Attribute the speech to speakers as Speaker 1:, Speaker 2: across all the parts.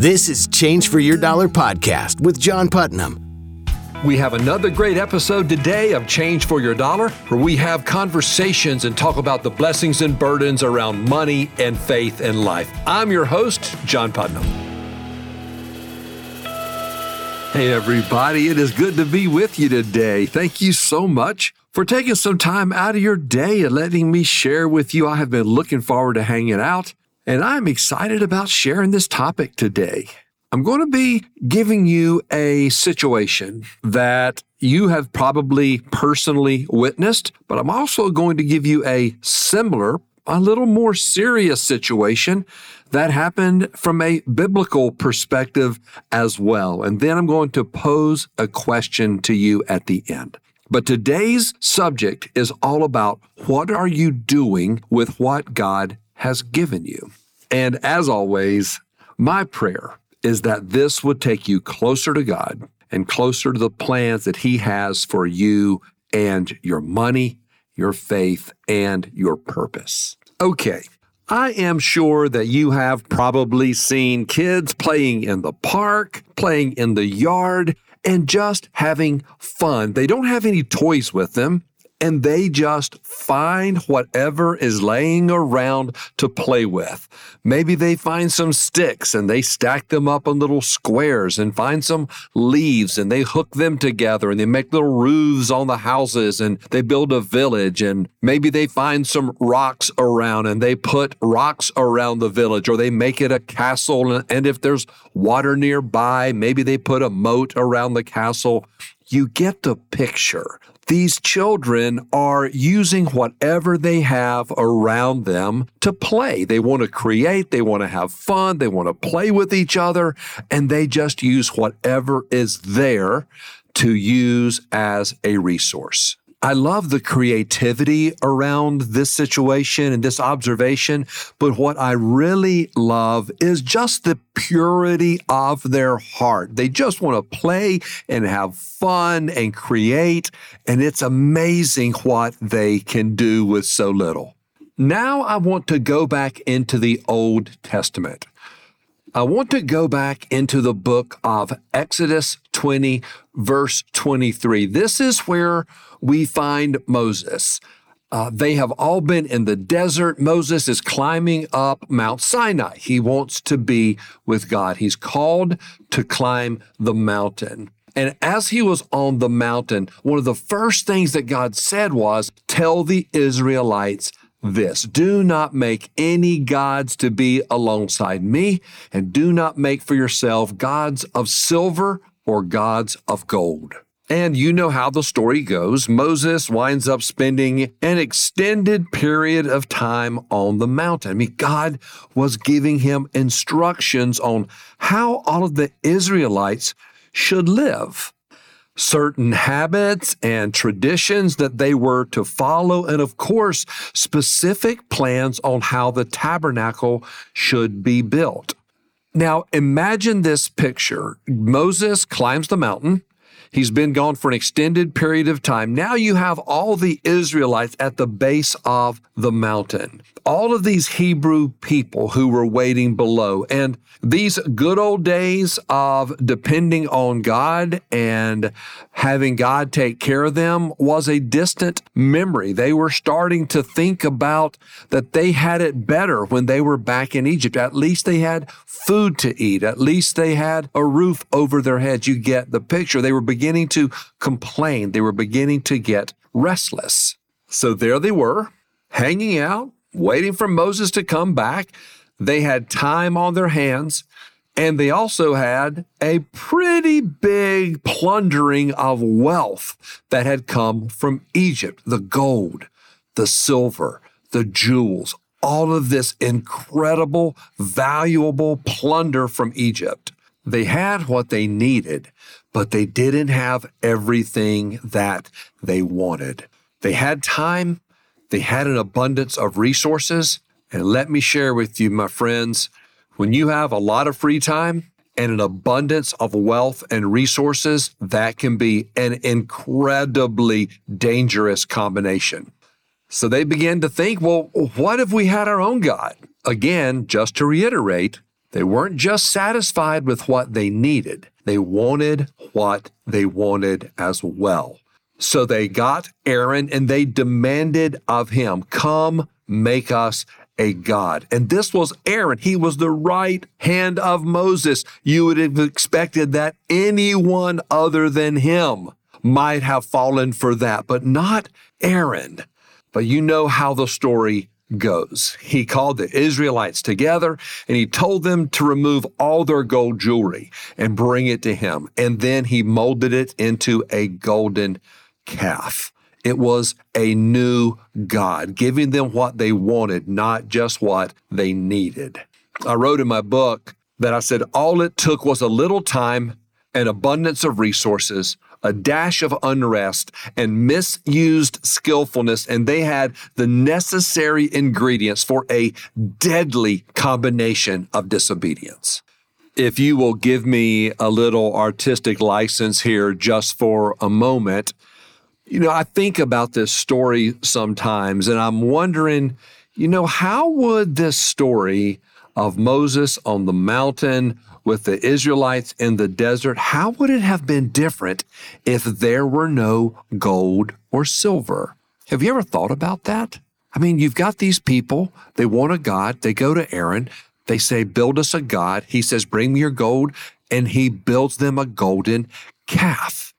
Speaker 1: This is Change for Your Dollar podcast with John Putnam.
Speaker 2: We have another great episode today of Change for Your Dollar, where we have conversations and talk about the blessings and burdens around money and faith and life. I'm your host, John Putnam. Hey, everybody, it is good to be with you today. Thank you so much for taking some time out of your day and letting me share with you. I have been looking forward to hanging out, and I'm excited about sharing this topic today. I'm going to be giving you a situation that you have probably personally witnessed, but I'm also going to give you a similar, a little more serious situation that happened from a biblical perspective as well. And then I'm going to pose a question to you at the end. But today's subject is all about what are you doing with what God has given you? And as always, my prayer is that this would take you closer to God and closer to the plans that He has for you and your money, your faith, and your purpose. Okay. I am sure that you have probably seen kids playing in the park, playing in the yard, and just having fun. They don't have any toys with them and they just find whatever is laying around to play with. Maybe they find some sticks and they stack them up in little squares and find some leaves and they hook them together and they make little roofs on the houses and they build a village and maybe they find some rocks around and they put rocks around the village or they make it a castle and if there's water nearby, maybe they put a moat around the castle. You get the picture these children are using whatever they have around them to play. They want to create, they want to have fun, they want to play with each other, and they just use whatever is there to use as a resource. I love the creativity around this situation and this observation, but what I really love is just the purity of their heart. They just want to play and have fun and create, and it's amazing what they can do with so little. Now I want to go back into the Old Testament. I want to go back into the book of Exodus 20, verse 23. This is where we find Moses. Uh, they have all been in the desert. Moses is climbing up Mount Sinai. He wants to be with God. He's called to climb the mountain. And as he was on the mountain, one of the first things that God said was, Tell the Israelites this do not make any gods to be alongside me, and do not make for yourself gods of silver or gods of gold. And you know how the story goes. Moses winds up spending an extended period of time on the mountain. I mean, God was giving him instructions on how all of the Israelites should live certain habits and traditions that they were to follow, and of course, specific plans on how the tabernacle should be built. Now, imagine this picture Moses climbs the mountain. He's been gone for an extended period of time. Now you have all the Israelites at the base of the mountain. All of these Hebrew people who were waiting below. And these good old days of depending on God and having God take care of them was a distant memory. They were starting to think about that they had it better when they were back in Egypt. At least they had food to eat. At least they had a roof over their heads. You get the picture. They were beginning to complain. They were beginning to get restless. So there they were, hanging out, waiting for Moses to come back. They had time on their hands. And they also had a pretty big plundering of wealth that had come from Egypt the gold, the silver, the jewels, all of this incredible, valuable plunder from Egypt. They had what they needed, but they didn't have everything that they wanted. They had time, they had an abundance of resources. And let me share with you, my friends, when you have a lot of free time and an abundance of wealth and resources, that can be an incredibly dangerous combination. So they began to think, well, what if we had our own God? Again, just to reiterate, They weren't just satisfied with what they needed, they wanted what they wanted as well. So they got Aaron and they demanded of him, Come, make us a God. And this was Aaron. He was the right hand of Moses. You would have expected that anyone other than him might have fallen for that, but not Aaron. But you know how the story goes. He called the Israelites together and he told them to remove all their gold jewelry and bring it to him. And then he molded it into a golden calf. It was a new God, giving them what they wanted, not just what they needed. I wrote in my book that I said all it took was a little time, an abundance of resources, a dash of unrest, and misused skillfulness, and they had the necessary ingredients for a deadly combination of disobedience. If you will give me a little artistic license here just for a moment, you know, I think about this story sometimes and I'm wondering, you know, how would this story of Moses on the mountain with the Israelites in the desert, how would it have been different if there were no gold or silver? Have you ever thought about that? I mean, you've got these people, they want a God, they go to Aaron, they say, Build us a God. He says, Bring me your gold, and he builds them a golden calf.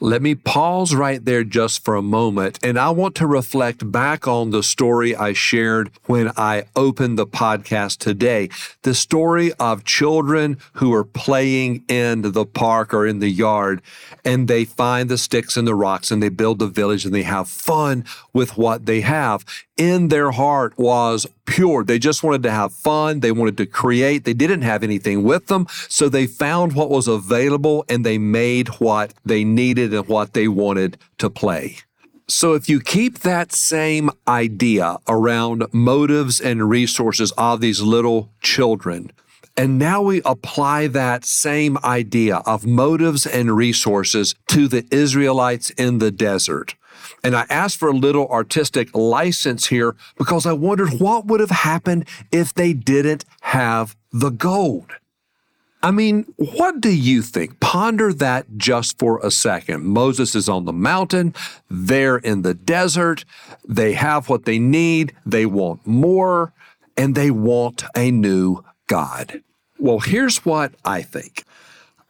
Speaker 2: Let me pause right there just for a moment, and I want to reflect back on the story I shared when I opened the podcast today. The story of children who are playing in the park or in the yard, and they find the sticks and the rocks, and they build a village, and they have fun with what they have. In their heart was pure. They just wanted to have fun. They wanted to create. They didn't have anything with them. So they found what was available and they made what they needed and what they wanted to play. So if you keep that same idea around motives and resources of these little children, and now we apply that same idea of motives and resources to the Israelites in the desert. And I asked for a little artistic license here because I wondered what would have happened if they didn't have the gold. I mean, what do you think? Ponder that just for a second. Moses is on the mountain, they're in the desert, they have what they need, they want more, and they want a new God. Well, here's what I think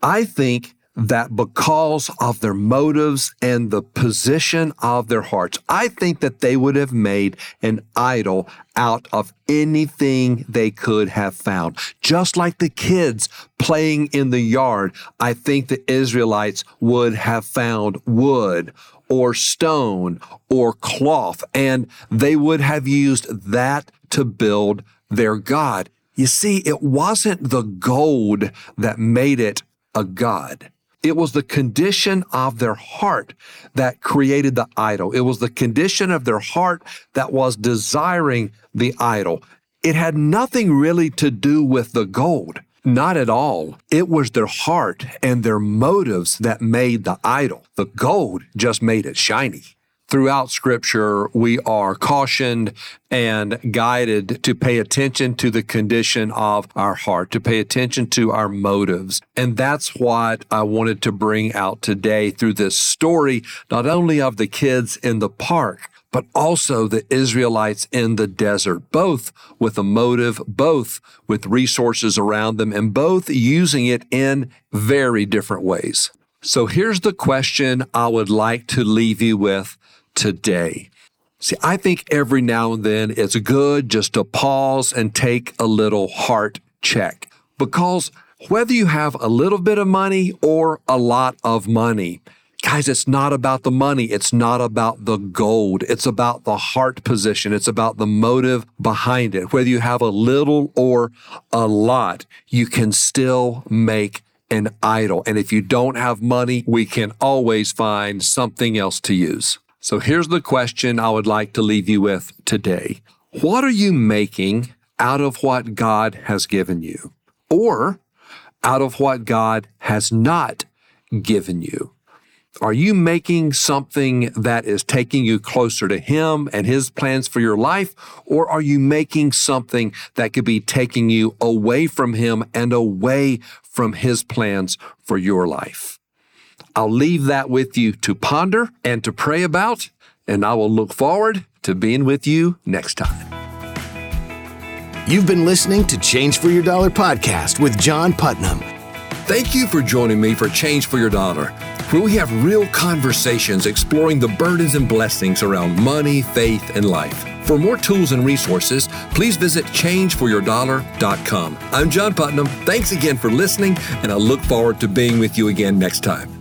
Speaker 2: I think that because of their motives and the position of their hearts, I think that they would have made an idol out of anything they could have found. Just like the kids playing in the yard, I think the Israelites would have found wood or stone or cloth, and they would have used that to build their God. You see, it wasn't the gold that made it a God. It was the condition of their heart that created the idol. It was the condition of their heart that was desiring the idol. It had nothing really to do with the gold. Not at all. It was their heart and their motives that made the idol. The gold just made it shiny throughout scripture, we are cautioned and guided to pay attention to the condition of our heart, to pay attention to our motives. And that's what I wanted to bring out today through this story, not only of the kids in the park, but also the Israelites in the desert, both with a motive, both with resources around them, and both using it in very different ways. So here's the question I would like to leave you with today. See, I think every now and then it's good just to pause and take a little heart check because whether you have a little bit of money or a lot of money, guys, it's not about the money. It's not about the gold. It's about the heart position. It's about the motive behind it. Whether you have a little or a lot, you can still make an idol. And if you don't have money, we can always find something else to use. So here's the question I would like to leave you with today. What are you making out of what God has given you or out of what God has not given you? Are you making something that is taking you closer to Him and His plans for your life? Or are you making something that could be taking you away from Him and away from His plans for your life? I'll leave that with you to ponder and to pray about, and I will look forward to being with you next time.
Speaker 1: You've been listening to Change for Your Dollar podcast with John Putnam.
Speaker 2: Thank you for joining me for Change for Your Dollar, where we have real conversations exploring the burdens and blessings around money, faith, and life. For more tools and resources, please visit changeforyourdollar.com. I'm John Putnam. Thanks again for listening, and I look forward to being with you again next time.